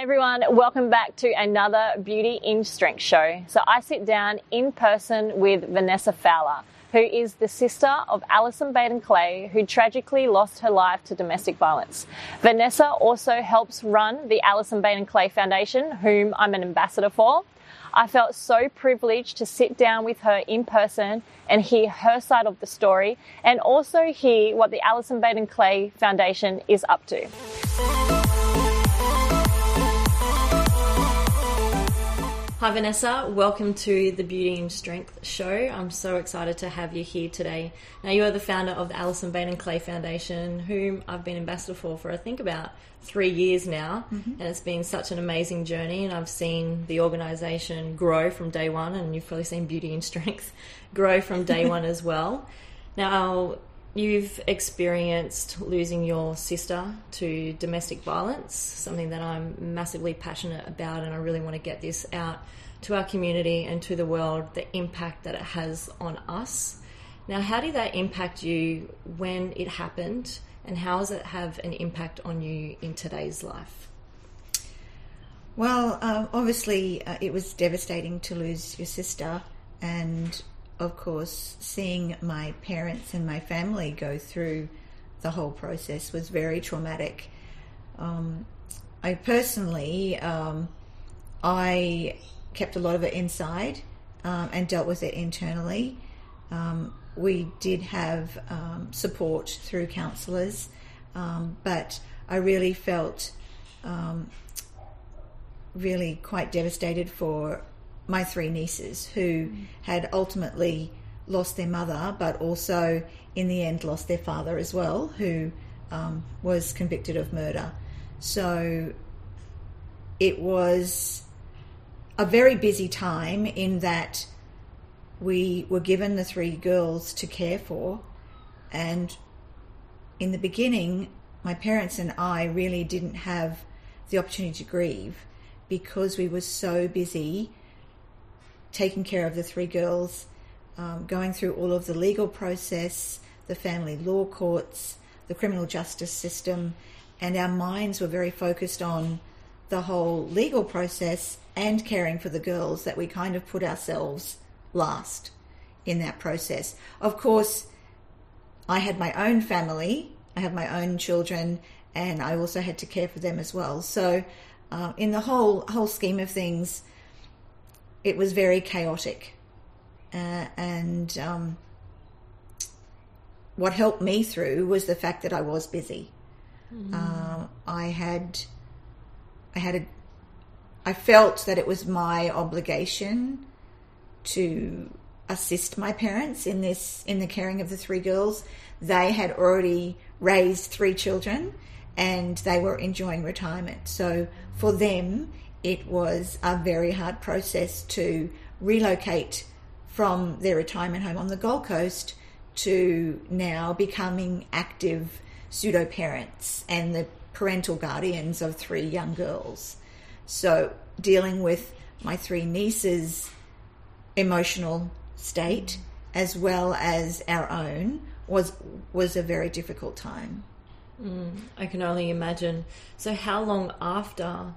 Hey everyone, welcome back to another Beauty in Strength show. So I sit down in person with Vanessa Fowler, who is the sister of Alison Baden Clay, who tragically lost her life to domestic violence. Vanessa also helps run the Alison Baden Clay Foundation, whom I'm an ambassador for. I felt so privileged to sit down with her in person and hear her side of the story and also hear what the Alison Baden Clay Foundation is up to. Hi, Vanessa. Welcome to the Beauty and Strength show. I'm so excited to have you here today. Now, you are the founder of the Alison Baden Clay Foundation, whom I've been ambassador for for I think about three years now, mm-hmm. and it's been such an amazing journey. And I've seen the organisation grow from day one, and you've probably seen Beauty and Strength grow from day one as well. Now, you've experienced losing your sister to domestic violence, something that I'm massively passionate about, and I really want to get this out to our community and to the world the impact that it has on us. Now, how did that impact you when it happened, and how does it have an impact on you in today's life? Well, um, obviously, uh, it was devastating to lose your sister, and of course, seeing my parents and my family go through the whole process was very traumatic. Um, I personally, um, I kept a lot of it inside um, and dealt with it internally. Um, we did have um, support through counsellors, um, but I really felt really quite devastated for my three nieces who mm. had ultimately lost their mother, but also in the end lost their father as well, who um, was convicted of murder. So it was a very busy time in that we were given the three girls to care for, and in the beginning, my parents and I really didn't have the opportunity to grieve because we were so busy taking care of the three girls, um, going through all of the legal process, the family law courts, the criminal justice system, and our minds were very focused on the whole legal process and caring for the girls that we kind of put ourselves last in that process. Of course, I had my own family, I have my own children, and I also had to care for them as well. So, uh, in the whole whole scheme of things, it was very chaotic. Uh, and um, what helped me through was the fact that I was busy. Mm. Uh, I had, I had a, I felt that it was my obligation to assist my parents in this, in the caring of the three girls. They had already raised three children and they were enjoying retirement. So for them, it was a very hard process to relocate from their retirement home on the Gold Coast to now becoming active pseudo parents and the parental guardians of three young girls. So, dealing with my three nieces' emotional state as well as our own was was a very difficult time. Mm, I can only imagine. So, how long after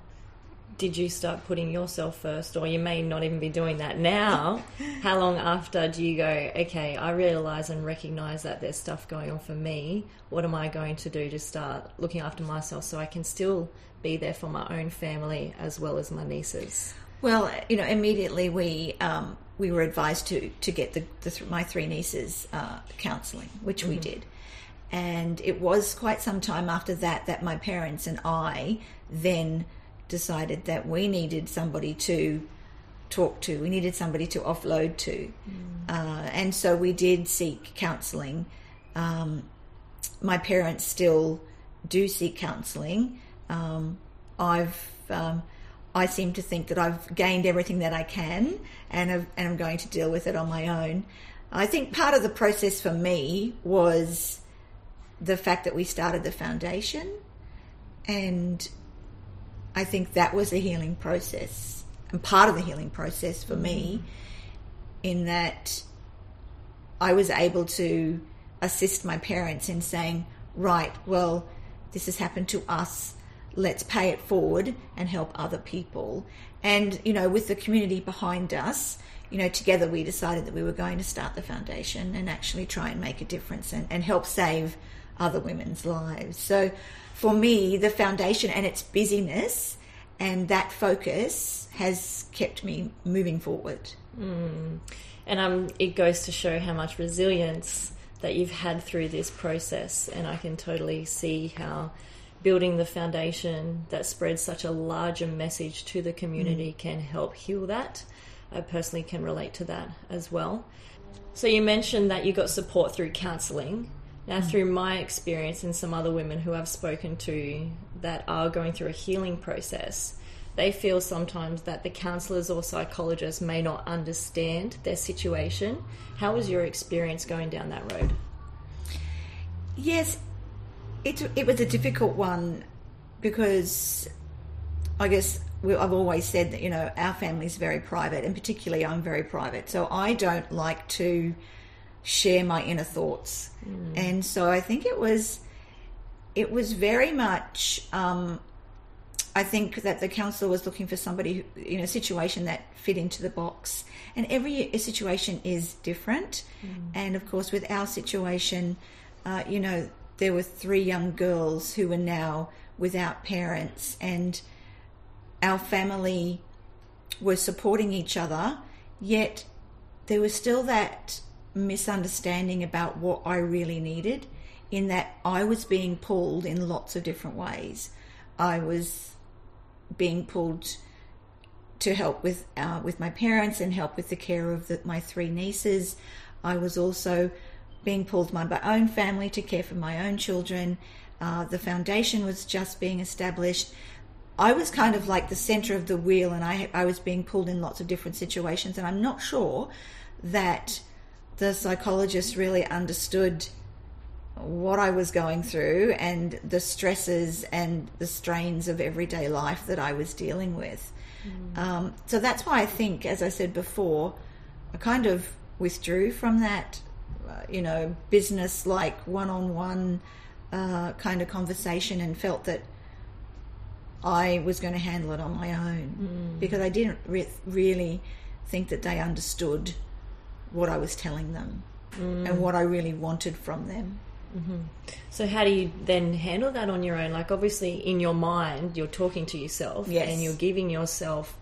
did you start putting yourself first, or you may not even be doing that now? How long after do you go, okay, I realize and recognize that there's stuff going on for me? What am I going to do to start looking after myself so I can still be there for my own family as well as my nieces? Well, you know, immediately we um, we were advised to to get the, the my three nieces uh, counselling, which mm-hmm. we did, and it was quite some time after that that my parents and I then decided that we needed somebody to talk to. We needed somebody to offload to. Mm. Uh, and so we did seek counselling. Um, my parents still do seek counselling. Um, I've um, I seem to think that I've gained everything that I can, and, I've, and I'm going to deal with it on my own. I think part of the process for me was the fact that we started the foundation, and I think that was a healing process and part of the healing process for me mm. in that I was able to assist my parents in saying, right, well, this has happened to us. let's pay it forward and help other people. And, you know, with the community behind us, you know, together we decided that we were going to start the foundation and actually try and make a difference and, and help save other women's lives. So for me, the foundation and its busyness and that focus has kept me moving forward. Mm. And um, it goes to show how much resilience that you've had through this process. And I can totally see how building the foundation that spreads such a larger message to the community mm. can help heal that. I personally can relate to that as well. So you mentioned that you got support through counselling. Now, mm. through my experience and some other women who I've spoken to that are going through a healing process, they feel sometimes that the counsellors or psychologists may not understand their situation. How was your experience going down that road? Yes, it, it was a difficult one because I guess I've always said that, you know, our family is very private, and particularly I'm very private. So I don't like to share my inner thoughts. Mm. And so I think it was, it was very much, um, I think that the counsellor was looking for somebody in a situation that fit into the box. And every situation is different. Mm. And of course, with our situation, uh, you know, there were three young girls who were now without parents, and our family were supporting each other, yet there was still that misunderstanding about what I really needed, in that I was being pulled in lots of different ways. I was being pulled to help with uh, with my parents and help with the care of the, my three nieces. I was also being pulled by my own family to care for my own children. Uh, the foundation was just being established. I was kind of like the center of the wheel, and I I was being pulled in lots of different situations. And I'm not sure that the psychologist really understood what I was going through and the stresses and the strains of everyday life that I was dealing with. Mm. Um, so that's why I think, as I said before, I kind of withdrew from that, uh, you know, business like one on one kind of conversation and felt that I was going to handle it on my own mm. because I didn't re- really think that they understood what I was telling them mm. and what I really wanted from them. Mm-hmm. So, how do you then handle that on your own? Like, obviously, in your mind, you're talking to yourself yes. and you're giving yourself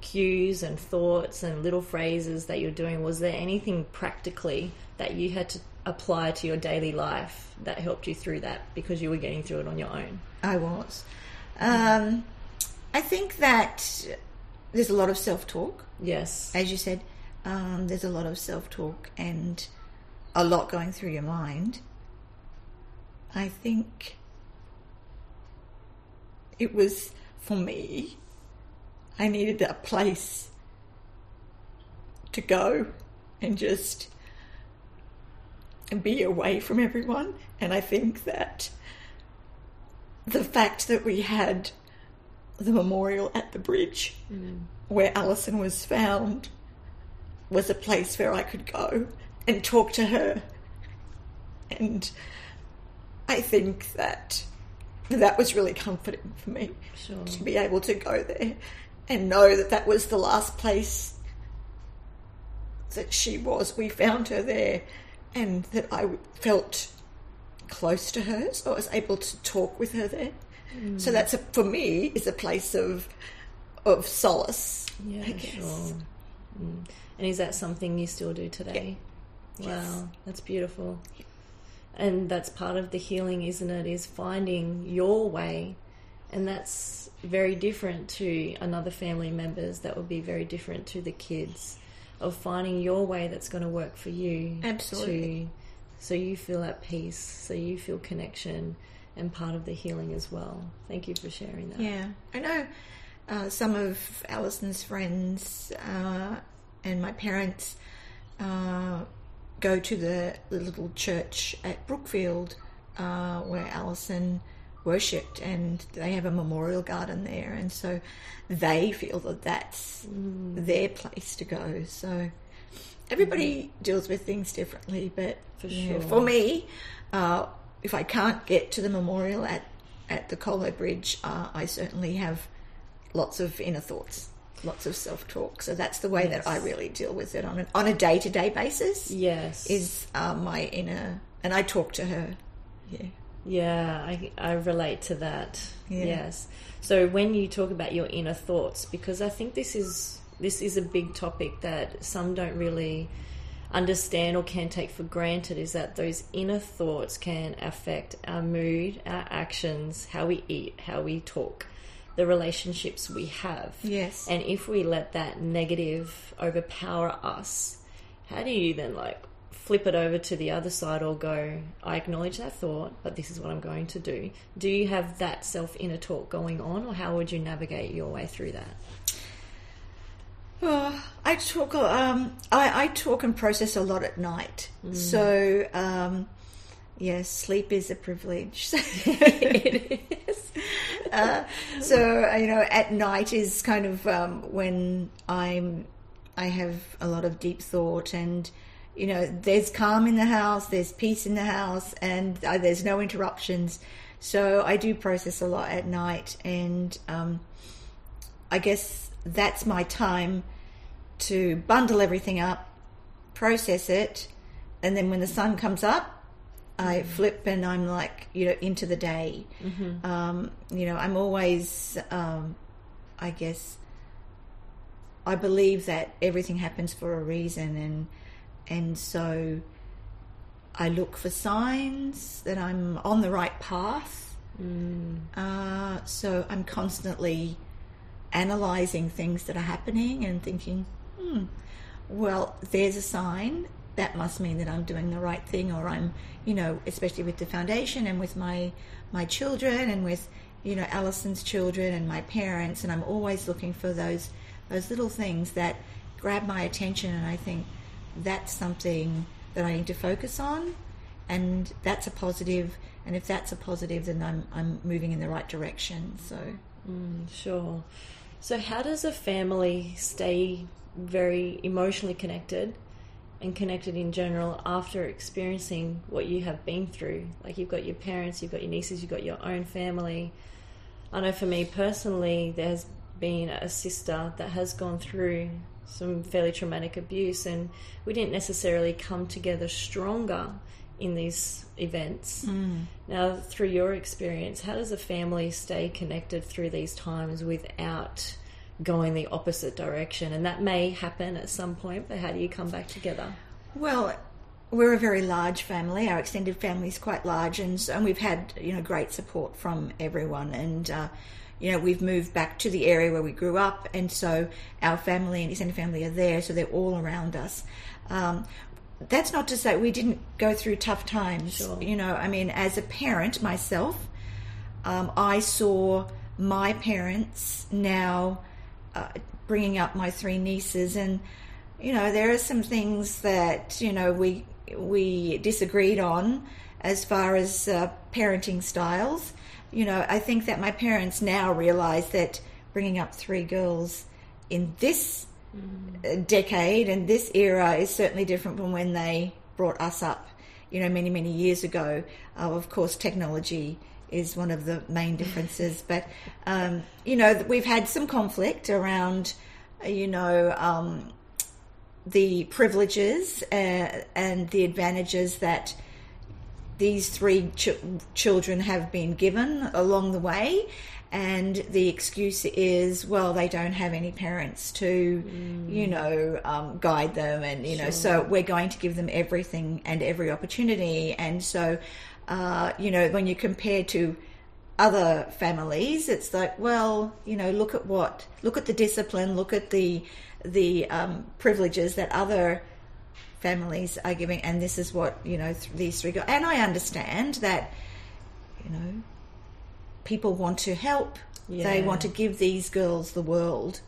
cues and thoughts and little phrases that you're doing. Was there anything practically that you had to apply to your daily life that helped you through that because you were getting through it on your own? I was. Um, I think that there's a lot of self talk. Yes. As you said, um, there's a lot of self talk and a lot going through your mind. I think it was for me, I needed a place to go and just be away from everyone. And I think that the fact that we had the memorial at the bridge mm. where Alison was found was a place where I could go and talk to her and I think that that was really comforting for me sure. to be able to go there and know that that was the last place that she was. We found her there, and that I felt close to her, so I was able to talk with her there. Mm. So that's a, for me is a place of of solace. Yeah, sure. Mm. And is that something you still do today? Yeah. Wow, yes. that's beautiful. And that's part of the healing isn't it is finding your way. And that's very different to another family members. That would be very different to the kids. Of finding your way that's going to work for you absolutely. to, so you feel at peace. So you feel connection and part of the healing as well. Thank you for sharing that. Yeah. I know uh, some of alison's friends uh, and my parents uh, go to the, the little church at Brookfield uh, where Alison worshipped, and they have a memorial garden there, and so they feel that that's mm. their place to go. So everybody mm. deals with things differently, but for, sure. for me, uh, if I can't get to the memorial at at the Kholo Bridge, uh, I certainly have lots of inner thoughts, lots of self talk. So that's the way Yes. that I really deal with it on a, on a day to day basis. Yes. Is uh, my inner, and I talk to her. Yeah. Yeah, I, I relate to that. Yeah. Yes. So when you talk about your inner thoughts, because I think this is this is a big topic that some don't really understand or can take for granted is that those inner thoughts can affect our mood, our actions, how we eat, how we talk, the relationships we have. Yes. And if we let that negative overpower us, how do you then like flip it over to the other side or go, I acknowledge that thought, but this is what I'm going to do? Do you have that self inner talk going on, or how would you navigate your way through that? Oh, I talk. Um, I, I talk and process a lot at night. So, um, yes, sleep is a privilege. uh, so you know, at night is kind of um, when I'm. I have a lot of deep thought, and you know, there's calm in the house, there's peace in the house, and uh, there's no interruptions. So I do process a lot at night, and um, I guess that's my time to bundle everything up, process it, and then when the sun comes up, I flip and I'm like, you know, into the day. Um, you know, I'm always, um, I guess, I believe that everything happens for a reason, and and so I look for signs that I'm on the right path. Uh, so I'm constantly analyzing things that are happening and thinking, hmm, well, there's a sign. That must mean that I'm doing the right thing, or I'm, you know, especially with the foundation and with my my children and with, you know, Alison's children and my parents, and I'm always looking for those those little things that grab my attention, and I think that's something that I need to focus on, and that's a positive. And if that's a positive, then I'm I'm moving in the right direction. So. Mm, sure. So, how does a family stay very emotionally connected and connected in general after experiencing what you have been through? Like, you've got your parents, you've got your nieces, you've got your own family. I know for me personally, there's been a sister that has gone through some fairly traumatic abuse, and we didn't necessarily come together stronger in these events. Hmm. Now, through your experience, how does a family stay connected through these times without going the opposite direction? And that may happen at some point, but how do you come back together? Well, we're a very large family. Our extended family is quite large, and, so, and we've had you know great support from everyone. And uh, you know we've moved back to the area where we grew up, and so our family and extended family are there, so they're all around us. Um, that's not to say we didn't go through tough times. Sure. You know, I mean, as a parent myself, um, I saw my parents now uh, bringing up my three nieces, and you know, there are some things that you know we we disagreed on as far as uh, parenting styles. You know, I think that my parents now realize that bringing up three girls in this uh, decade and this era is certainly different from when they brought us up, you know, many, many years ago. Uh, of course, technology is one of the main differences, but, um, you know, we've had some conflict around, uh, you know, um, the privileges uh, and the advantages that these three ch- children have been given along the way. And the excuse is, well, they don't have any parents to, you know, um, guide them. And, you know, so we're going to give them everything and every opportunity. And so, uh, you know, when you compare to other families, it's like, well, you know, look at what, look at the discipline, look at the, the um, privileges that other families are giving, and this is what you know th- these three go. And I understand that you know people want to help. They want to give these girls the world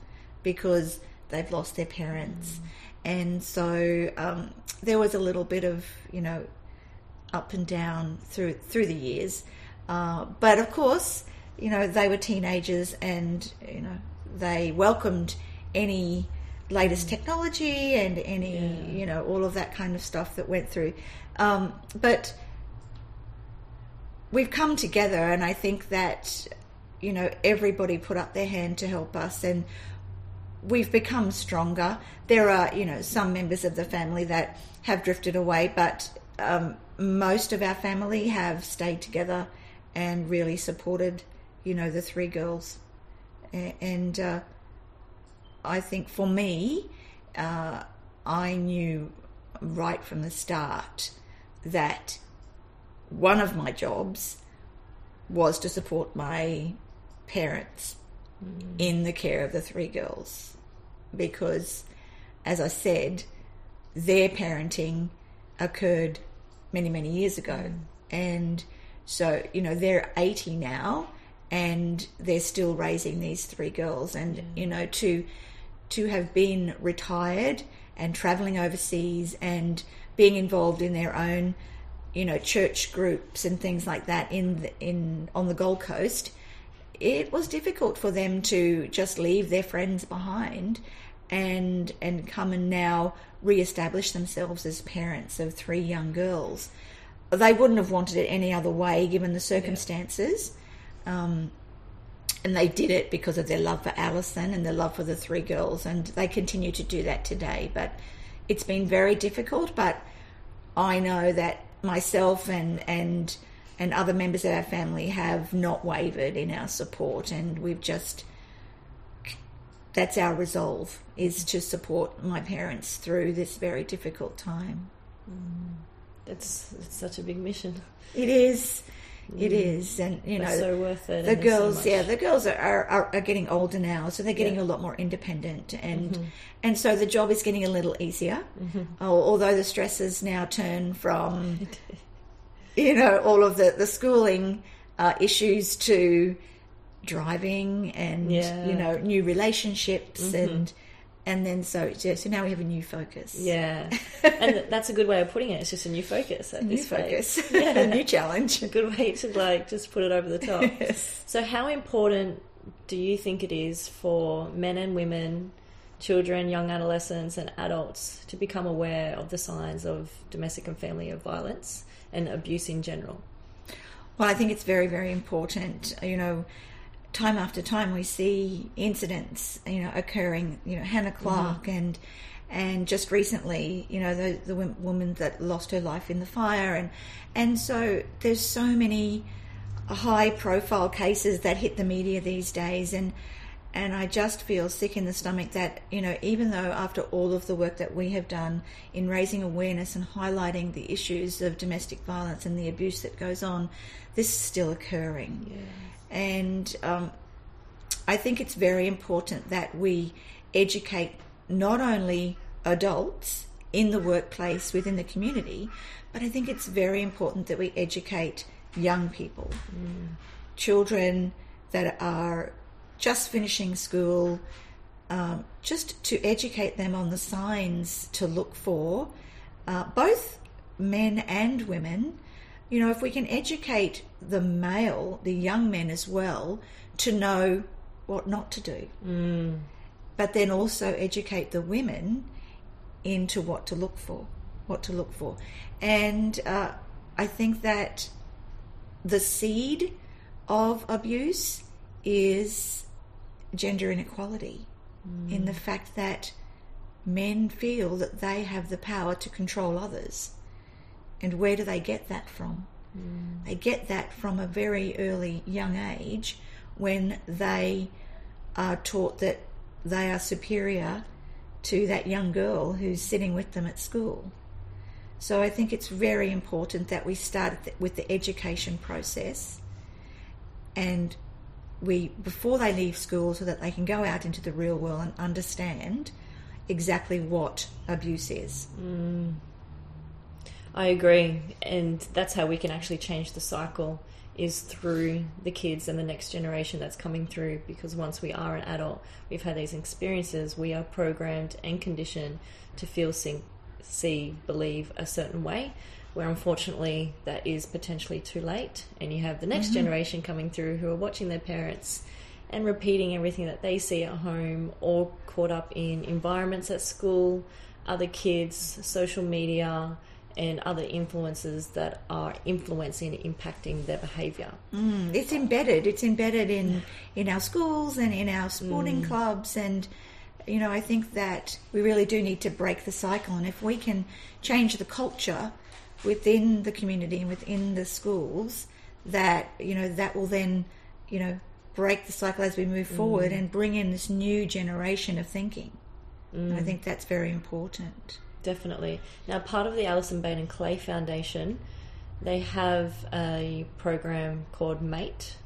because they've lost their parents, and so um, there was a little bit of you know up and down through through the years. Uh, but of course, you know they were teenagers, and you know they welcomed any latest technology and any Yeah. you know, all of that kind of stuff that went through. Um, but we've come together, and I think that you know everybody put up their hand to help us, and we've become stronger. There are you know some members of the family that have drifted away, but um, most of our family have stayed together and really supported you know the three girls, and uh, I think for me, uh, I knew right from the start that one of my jobs was to support my parents in the care of the three girls. Because, as I said, their parenting occurred many, many years ago. Mm. And so, you know, they're 80 now and they're still raising these three girls. And, mm. you know, to, to have been retired and traveling overseas and being involved in their own, you know, church groups and things like that in the, in on the Gold Coast, it was difficult for them to just leave their friends behind and and come and now re-establish themselves as parents of three young girls. They wouldn't have wanted it any other way given the circumstances. Um, and they did it because of their love for Alison and their love for the three girls, and they continue to do that today. But it's been very difficult. But I know that myself and and and other members of our family have not wavered in our support, and we've just that's our resolve is to support my parents through this very difficult time. It's, it's such a big mission. It is. It is, and you know, so worth it. the there's so girls yeah the girls are, are, are getting older now so they're getting Yeah. a lot more independent and Mm-hmm. and so the job is getting a little easier Al- although the stresses now turn from you know all of the the schooling uh, issues to driving and Yeah. Mm-hmm. you know new relationships and and then so yeah, so now we have a new focus Yeah, and that's a good way of putting it. It's just a new focus at new this focus phase. a new challenge a good way to like just put it over the top. Yes. So, how important do you think it is for men and women, children, young adolescents, and adults to become aware of the signs of domestic and family violence and abuse in general? Well, I think it's very, very important. You know, time after time we see incidents, you know, occurring. You know, Hannah mm-hmm. Clarke and and just recently, you know, the the woman that lost her life in the fire, and and so there's so many high profile cases that hit the media these days, and and I just feel sick in the stomach that you know even though after all of the work that we have done in raising awareness and highlighting the issues of domestic violence and the abuse that goes on, this is still occurring, and um, I think it's very important that we educate not only adults in the workplace within the community, but I think it's very important that we educate young people, children that are just finishing school, um, just to educate them on the signs to look for, uh, both men and women. You know, if we can educate the male, the young men as well, to know what not to do, but then also educate the women into what to look for, what to look for. And uh, I think that the seed of abuse is gender inequality in the fact that men feel that they have the power to control others. And where do they get that from? Mm. They get that from a very early young age when they are taught that they are superior to that young girl who's sitting with them at school. So I think it's very important that we start with the education process and we before they leave school so that they can go out into the real world and understand exactly what abuse is. Mm. I agree, and that's how we can actually change the cycle is through the kids and the next generation that's coming through. Because once we are an adult, we've had these experiences, we are programmed and conditioned to feel, see, see believe a certain way, where unfortunately that is potentially too late. And you have the next mm-hmm. generation coming through who are watching their parents and repeating everything that they see at home or caught up in environments at school, other kids, social media, and other influences that are influencing and impacting their behaviour. Mm, it's embedded. It's embedded in in our schools and in our sporting mm. clubs, and you know, I think that we really do need to break the cycle. And if we can change the culture within the community and within the schools, that you know, that will then you know break the cycle as we move mm. forward and bring in this new generation of thinking. And I mm. think that's very important. Definitely. Now, part of the Alison Baden Clay Foundation, they have a program called MATE,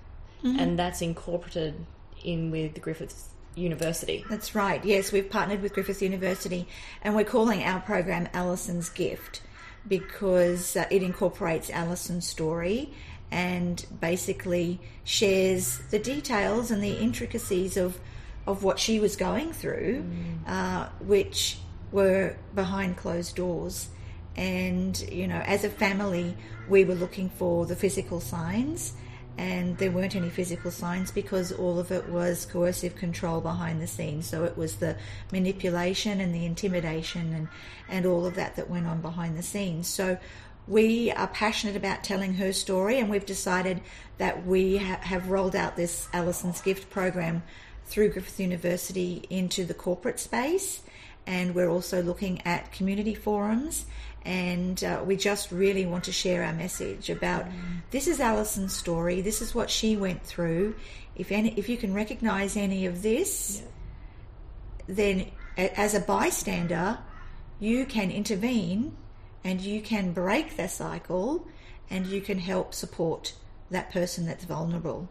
and that's incorporated in with Griffiths University. That's right. Yes, we've partnered with Griffiths University and we're calling our program Alison's Gift because uh, it incorporates Alison's story and basically shares the details and the intricacies of, of what she was going through, uh, which were behind closed doors. And, you know, as a family, we were looking for the physical signs and there weren't any physical signs because all of it was coercive control behind the scenes. So it was the manipulation and the intimidation and, and all of that that went on behind the scenes. So we are passionate about telling her story, and we've decided that we ha- have rolled out this Alison's Gift program through Griffith University into the corporate space. And we're also looking at community forums and uh, we just really want to share our message about this is Alison's story. This is what she went through. If any, if you can recognise any of this, then a- as a bystander, you can intervene and you can break the cycle and you can help support that person that's vulnerable.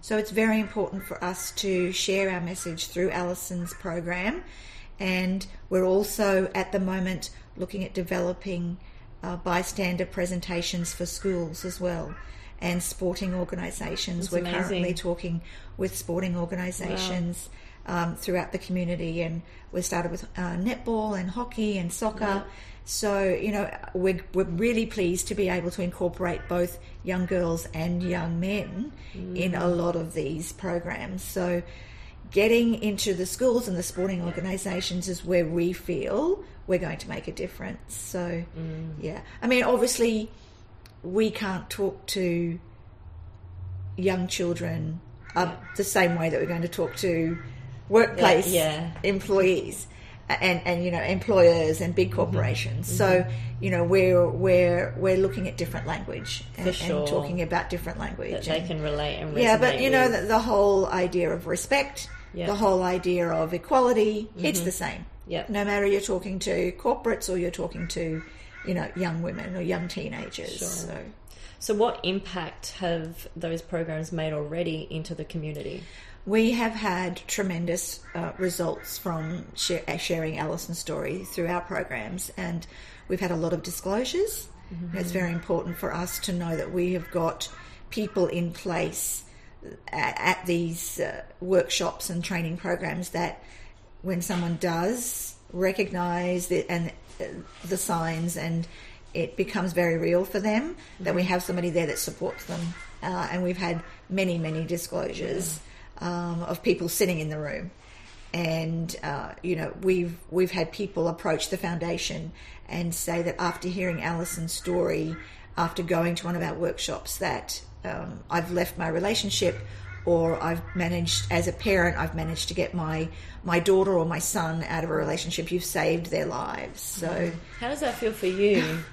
So it's very important for us to share our message through Alison's program. And we're also at the moment looking at developing uh, bystander presentations for schools as well and sporting organisations. That's We're amazing. currently talking with sporting organisations um, throughout the community, and we started with uh, netball and hockey and soccer. So you know we're we're really pleased to be able to incorporate both young girls and young men in a lot of these programs. So getting into the schools and the sporting organisations is where we feel we're going to make a difference. So yeah, I mean obviously we can't talk to young children uh, the same way that we're going to talk to workplace Yeah, yeah. employees and and you know employers and big corporations. So you know we're we're we're looking at different language and, sure. and talking about different language. That they can relate and yeah, but you know the, the whole idea of respect, Yeah. the whole idea of equality, it's the same. Yep. No matter you're talking to corporates or you're talking to, you know, young women or young teenagers. Sure. So So, what impact have those programs made already into the community? we have had tremendous uh, results from share, uh, sharing Alison's story through our programs, and we've had a lot of disclosures. And It's very important for us to know that we have got people in place at, at these uh, workshops and training programs that when someone does recognize the, and uh, the signs and it becomes very real for them that we have somebody there that supports them. Uh, and we've had many many disclosures um, of people sitting in the room. And uh, you know we've we've had people approach the foundation and say that after hearing Alison's story after going to one of our workshops that um, I've left my relationship or I've managed as a parent I've managed to get my my daughter or my son out of a relationship. You've saved their lives. So mm. How does that feel for you?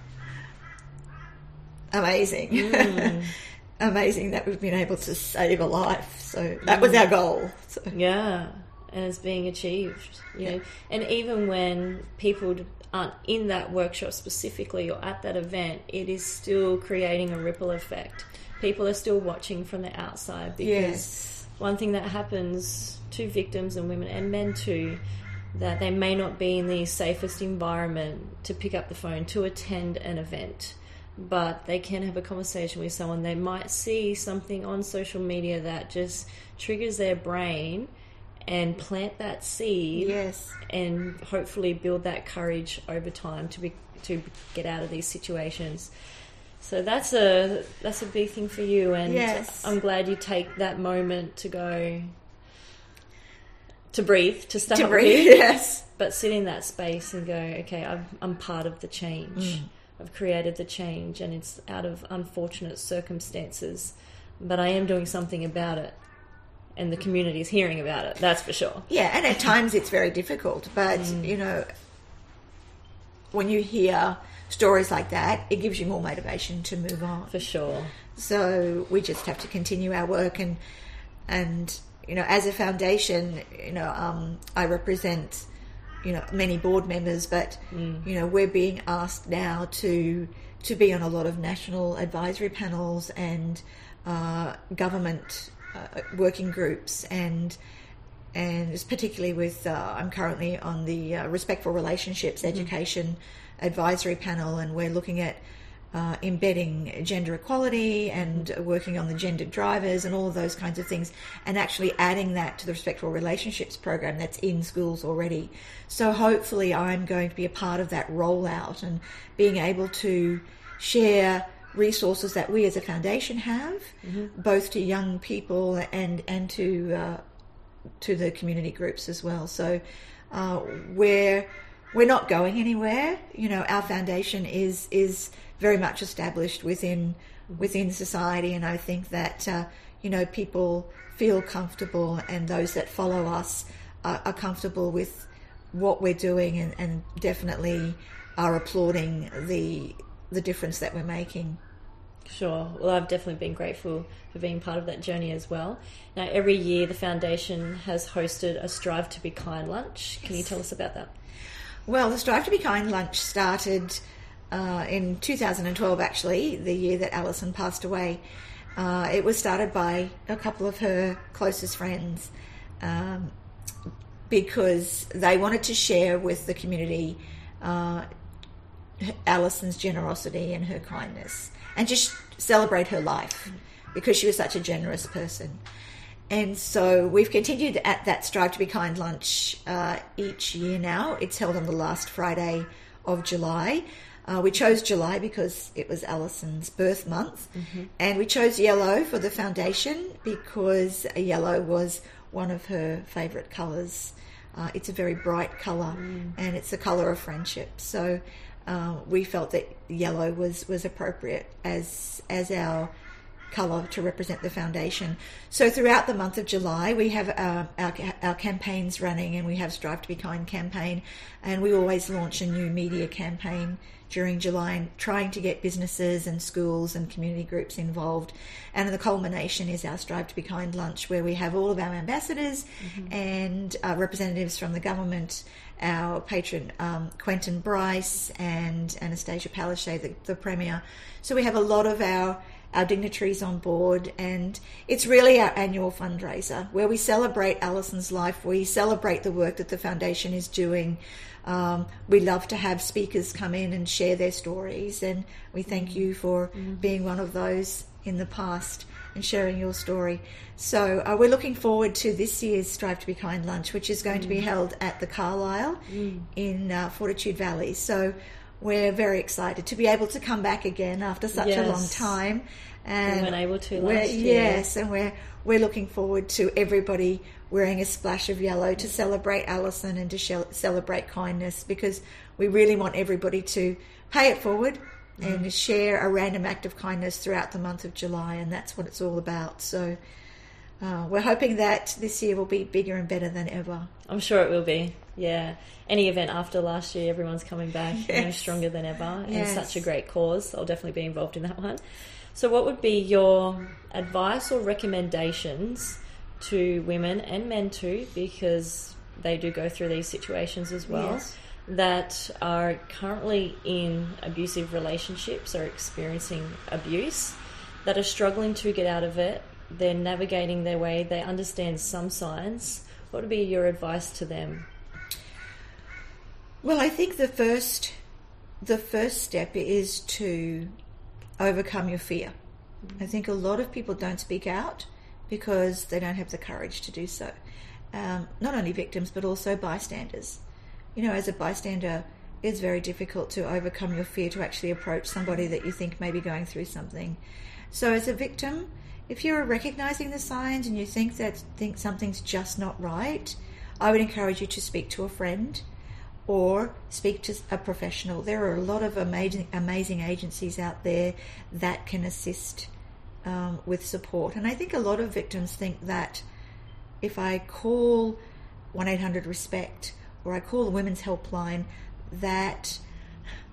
amazing. Mm. Amazing that we've been able to save a life. So that was mm. our goal. So. Yeah, and it's being achieved. You know, and even when people aren't in that workshop specifically or at that event, it is still creating a ripple effect. People are still watching from the outside because yes one thing that happens to victims and women and men too that they may not be in the safest environment to pick up the phone to attend an event but they can have a conversation with someone they might see something on social media that just triggers their brain and plant that seed yes and hopefully build that courage over time to be to get out of these situations. So that's a that's a big thing for you, and Yes. I'm glad you take that moment to go to breathe, to start to with, breathe yes but sit in that space and go, okay, I'm I'm part of the change. Mm. I've created the change and it's out of unfortunate circumstances, but I am doing something about it. And the community is hearing about it, that's for sure. Yeah, and at times it's very difficult, but you know, when you hear stories like that, it gives you more motivation to move on. For sure. So we just have to continue our work and and you know, as a foundation, you know, um, I represent you know many board members, but you know we're being asked now to to be on a lot of national advisory panels and uh, government uh, working groups and and particularly with uh, I'm currently on the uh, respectful relationships education advisory panel, and we're looking at uh, embedding gender equality and working on the gender drivers and all of those kinds of things, and actually adding that to the respectful relationships program that's in schools already. So hopefully, I'm going to be a part of that rollout and being able to share resources that we as a foundation have, both to young people and and to uh, to the community groups as well. So uh, we're we're not going anywhere. You know, our foundation is is very much established within within society, and I think that uh, you know people feel comfortable, and those that follow us are, are comfortable with what we're doing, and, and definitely are applauding the the difference that we're making. Sure. Well, I've definitely been grateful for being part of that journey as well. Now, every year the foundation has hosted a Strive to Be Kind lunch. Can you tell us about that? Well, the Strive to Be Kind lunch started uh, in 2012, actually, the year that Alison passed away. Uh, it was started by a couple of her closest friends um, because they wanted to share with the community uh, Alison's generosity and her kindness and just celebrate her life because she was such a generous person. And so we've continued at that Strive to Be Kind lunch uh, each year now. It's held on the last Friday of July. Uh, we chose July because it was Alison's birth month, and we chose yellow for the foundation because yellow was one of her favourite colours. Uh, it's a very bright colour, and it's a colour of friendship. So uh, we felt that yellow was was appropriate as as our colour to represent the foundation. So throughout the month of July, we have uh, our, our campaigns running, and we have Strive to Be Kind campaign, and we always launch a new media campaign during July, and trying to get businesses and schools and community groups involved. And the culmination is our Strive to Be Kind lunch, where we have all of our ambassadors and uh, representatives from the government. Our patron um, Quentin Bryce and Annastacia Palaszczuk, the, the premier. So we have a lot of our our dignitaries on board, and it's really our annual fundraiser where we celebrate Alison's life. We celebrate the work that the foundation is doing. Um, we love to have speakers come in and share their stories, and we thank you for being one of those in the past and sharing your story. So uh, we're looking forward to this year's Strive to Be Kind lunch, which is going to be held at the Calile in uh, Fortitude Valley. So we're very excited to be able to come back again after such a long time. And weren't able to we're- last year. Yes, and we're we're looking forward to everybody wearing a splash of yellow to celebrate Alison and to celebrate kindness because we really want everybody to pay it forward And share a random act of kindness throughout the month of July, and that's what it's all about. So. Uh, we're hoping that this year will be bigger and better than ever. I'm sure it will be. Yeah. Any event after last year, everyone's coming back you know, stronger than ever. And Yes. such a great cause. I'll definitely be involved in that one. So, what would be your advice or recommendations to women and men too, because they do go through these situations as well, Yes. That are currently in abusive relationships or experiencing abuse, that are struggling to get out of it? They're navigating their way, they understand some signs. What would be your advice to them? Well, I think the first the first step is to overcome your fear. I think a lot of people don't speak out because they don't have the courage to do so. Um, not only victims, but also bystanders. You know, as a bystander, it's very difficult to overcome your fear to actually approach somebody that you think may be going through something. So, as a victim, if you're recognizing the signs and you think that think something's just not right, I would encourage you to speak to a friend or speak to a professional. There are a lot of amazing, amazing agencies out there that can assist um, with support. And I think a lot of victims think that if I call 1 800 RESPECT or I call the Women's Helpline, that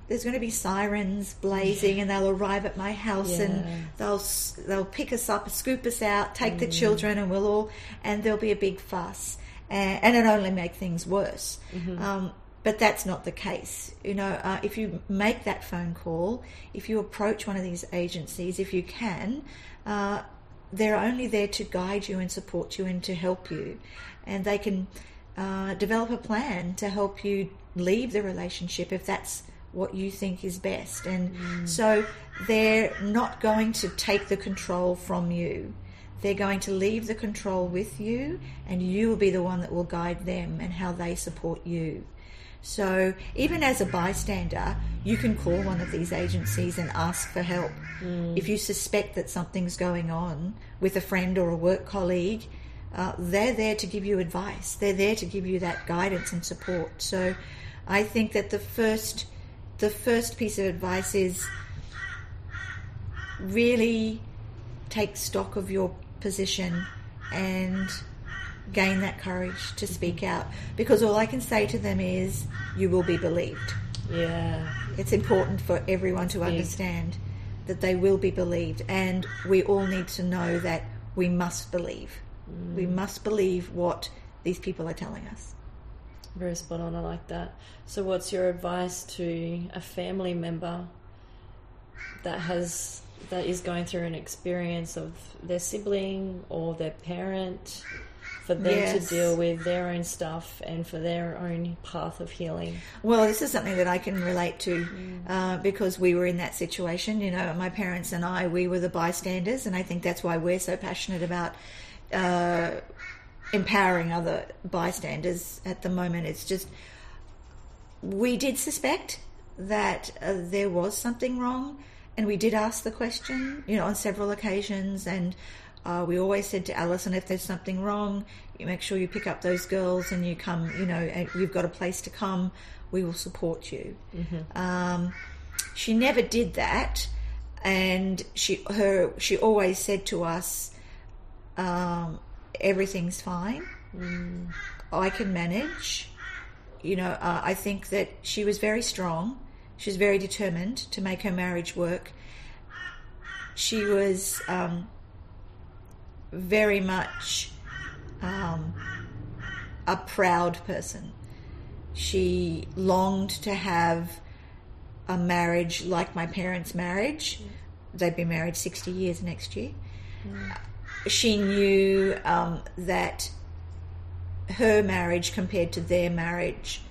there's going to be sirens blazing and they'll arrive at my house Yeah. and they'll they'll pick us up, scoop us out, take the children, and we'll all and there'll be a big fuss, and, and it only make things worse. Um, but that's not the case. You know, uh, if you make that phone call, if you approach one of these agencies, if you can, uh, they're only there to guide you and support you and to help you, and they can uh, develop a plan to help you leave the relationship if that's what you think is best. And so they're not going to take the control from you. They're going to leave the control with you, and you will be the one that will guide them and how they support you. So, even as a bystander, you can call one of these agencies and ask for help. If you suspect that something's going on with a friend or a work colleague, uh, they're there to give you advice. They're there to give you that guidance and support. So, I think that the first, the first piece of advice is really take stock of your position and gain that courage to speak out because all I can say to them is you will be believed. Yeah. It's important for everyone to understand that they will be believed and we all need to know that we must believe. We must believe what these people are telling us. Very spot on. I like that. So, what's your advice to a family member that has that is going through an experience of their sibling or their parent for them Yes. to deal with their own stuff and for their own path of healing? Well, this is something that I can relate to uh, because we were in that situation. You know, my parents and I, we were the bystanders, and I think that's why we're so passionate about uh, empowering other bystanders at the moment. It's just we did suspect that uh, there was something wrong, and we did ask the question, you know, on several occasions, and uh, we always said to Alison, if there's something wrong, you make sure you pick up those girls and you come, you know, and you've got a place to come. We will support you. Um, she never did that, and she her she always said to us, um, "Everything's fine. I can manage." You know, uh, I think that she was very strong. She was very determined to make her marriage work. She was um, very much um, a proud person. She longed to have a marriage like my parents' marriage. They'd been married 60 years next year. She knew um, that her marriage compared to their marriage,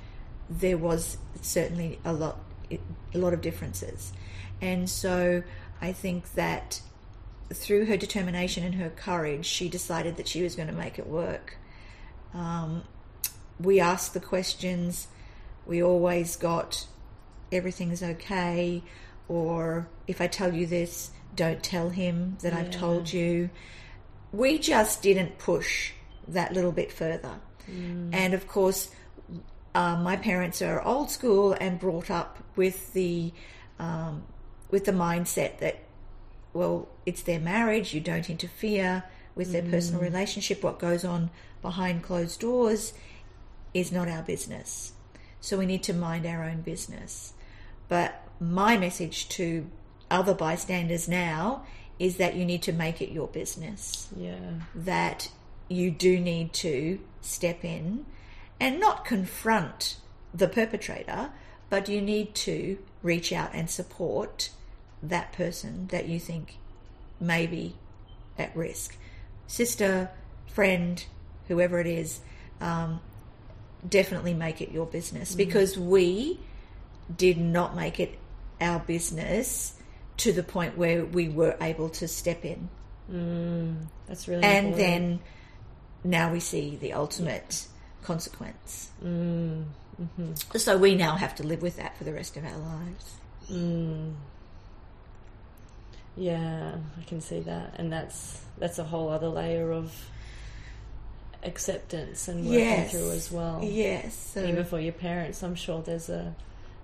there was certainly a lot, a lot of differences. And so I think that through her determination and her courage, she decided that she was going to make it work. Um, we asked the questions. We always got everything's okay, or if I tell you this, don't tell him that I've told you. We just didn't push that little bit further. And of course, uh, my parents are old school and brought up with the um, with the mindset that well, it's their marriage. You don't interfere with their personal relationship. What goes on behind closed doors is not our business. So we need to mind our own business. But my message to other bystanders now is that you need to make it your business Yeah. that you do need to step in and not confront the perpetrator, but you need to reach out and support that person that you think may be at risk. Sister, friend, whoever it is, um, definitely make it your business because we did not make it our business to the point where we were able to step in mm, That's really and important. then now we see the ultimate consequence. Mm, mm-hmm. So we now have to live with that for the rest of our lives. Mm. Yeah, I can see that, and that's that's a whole other layer of acceptance and working yes. through as well. Yes. So Even for your parents, I'm sure there's a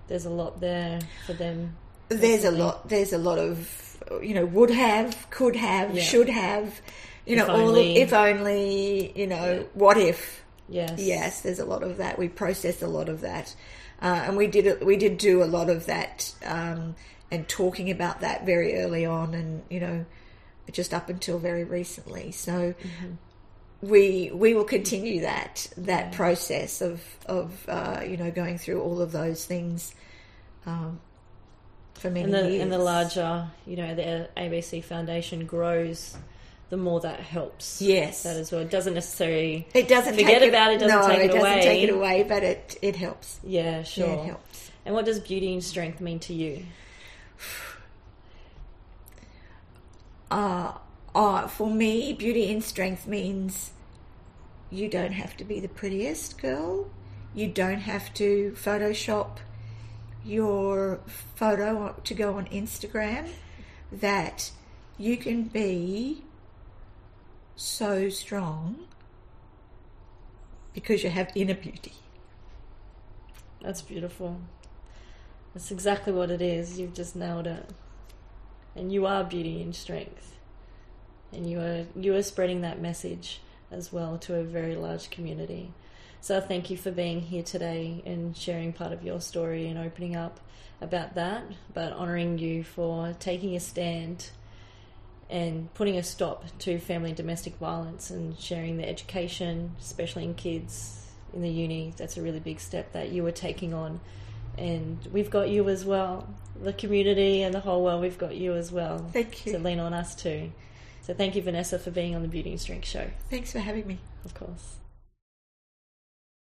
there's a lot there for them. There's a lot. There's a lot of you know would have, could have, Yeah. should have. You If know, all only. if only. You know, Yeah. what if? Yes. Yes, there's a lot of that. We process a lot of that, uh, and we did we did do a lot of that um, and talking about that very early on, and you know, just up until very recently. So we we will continue that that process of of uh, you know going through all of those things um, for many and the years. and the larger you know the ABC Foundation grows, the more that helps. Yes. that as well. It doesn't necessarily. it doesn't Forget take about it, doesn't no, take it doesn't away. take it away, but it it helps. Yeah, sure. Yeah, it helps. And what does beauty and strength mean to you? uh, uh, for me, beauty and strength means you don't have to be the prettiest girl. You don't have to Photoshop your photo to go on Instagram. That you can be so strong because you have inner beauty. That's beautiful. That's exactly what it is. You've just nailed it. And you are beauty and strength. And you are you are spreading that message as well to a very large community. So thank you for being here today and sharing part of your story and opening up about that, but honoring you for taking a stand and putting a stop to family and domestic violence and sharing the education, especially in kids in the uni. That's a really big step that you were taking on. And we've got you as well. The community and the whole world, we've got you as well. Thank you. So lean on us too. So thank you, Vanessa, for being on the Beauty and Strength Show, Thanks for having me. of course.